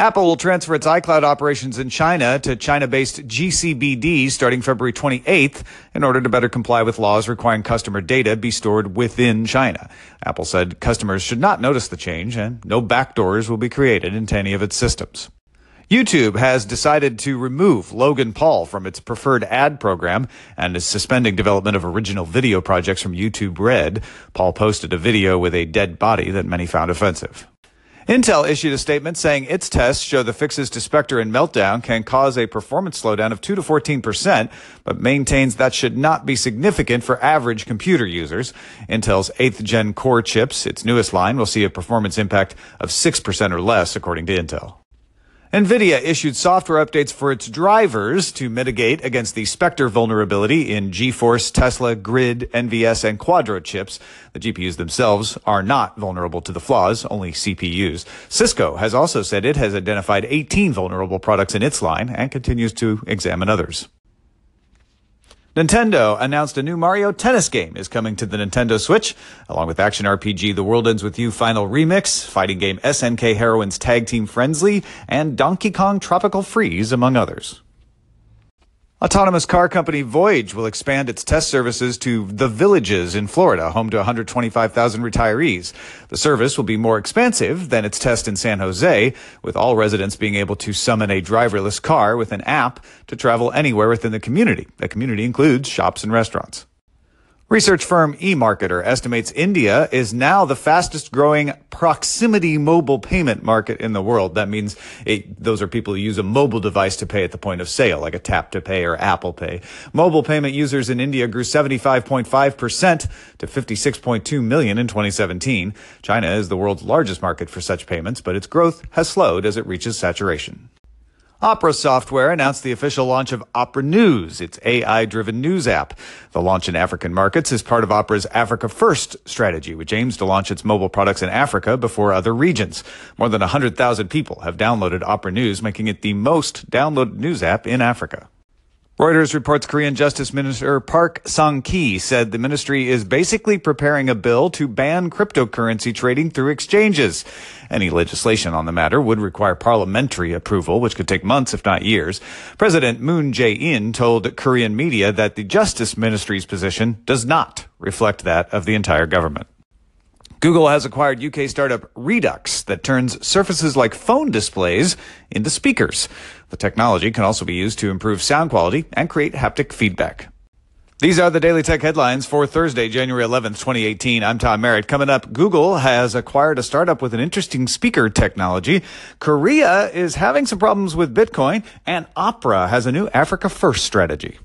Apple will transfer its iCloud operations in China to China-based GCBD starting February 28th in order to better comply with laws requiring customer data be stored within China. Apple said customers should not notice the change and no backdoors will be created into any of its systems. YouTube has decided to remove Logan Paul from its preferred ad program and is suspending development of original video projects from YouTube Red. Paul posted a video with a dead body that many found offensive. Intel issued a statement saying its tests show the fixes to Spectre and Meltdown can cause a performance slowdown of 2 to 14%, but maintains that should not be significant for average computer users. Intel's 8th gen core chips, its newest line, will see a performance impact of 6% or less, according to Intel. NVIDIA issued software updates for its drivers to mitigate against the Spectre vulnerability in GeForce, Tesla, Grid, NVS, and Quadro chips. The GPUs themselves are not vulnerable to the flaws, only CPUs. Cisco has also said it has identified 18 vulnerable products in its line and continues to examine others. Nintendo announced a new Mario Tennis game is coming to the Nintendo Switch, along with action RPG The World Ends With You Final Remix, fighting game SNK Heroines Tag Team Friendly, and Donkey Kong Tropical Freeze, among others. Autonomous car company Voyage will expand its test services to the villages in Florida, home to 125,000 retirees. The service will be more expansive than its test in San Jose, with all residents being able to summon a driverless car with an app to travel anywhere within the community. The community includes shops and restaurants. Research firm eMarketer estimates India is now the fastest growing proximity mobile payment market in the world. That means it, those are people who use a mobile device to pay at the point of sale, like a tap to pay or Apple Pay. Mobile payment users in India grew 75.5% to 56.2 million in 2017. China is the world's largest market for such payments, but its growth has slowed as it reaches saturation. Opera Software announced the official launch of Opera News, its AI-driven news app. The launch in African markets is part of Opera's Africa First strategy, which aims to launch its mobile products in Africa before other regions. More than 100,000 people have downloaded Opera News, making it the most downloaded news app in Africa. Reuters reports Korean Justice Minister Park Sang-ki said the ministry is basically preparing a bill to ban cryptocurrency trading through exchanges. Any legislation on the matter would require parliamentary approval, which could take months, if not years. President Moon Jae-in told Korean media that the Justice Ministry's position does not reflect that of the entire government. Google has acquired UK startup Redux that turns surfaces like phone displays into speakers. The technology can also be used to improve sound quality and create haptic feedback. These are the Daily Tech headlines for Thursday, January 11th, 2018. I'm Tom Merritt. Coming up, Google has acquired a startup with an interesting speaker technology. Korea is having some problems with Bitcoin and Opera has a new Africa First strategy.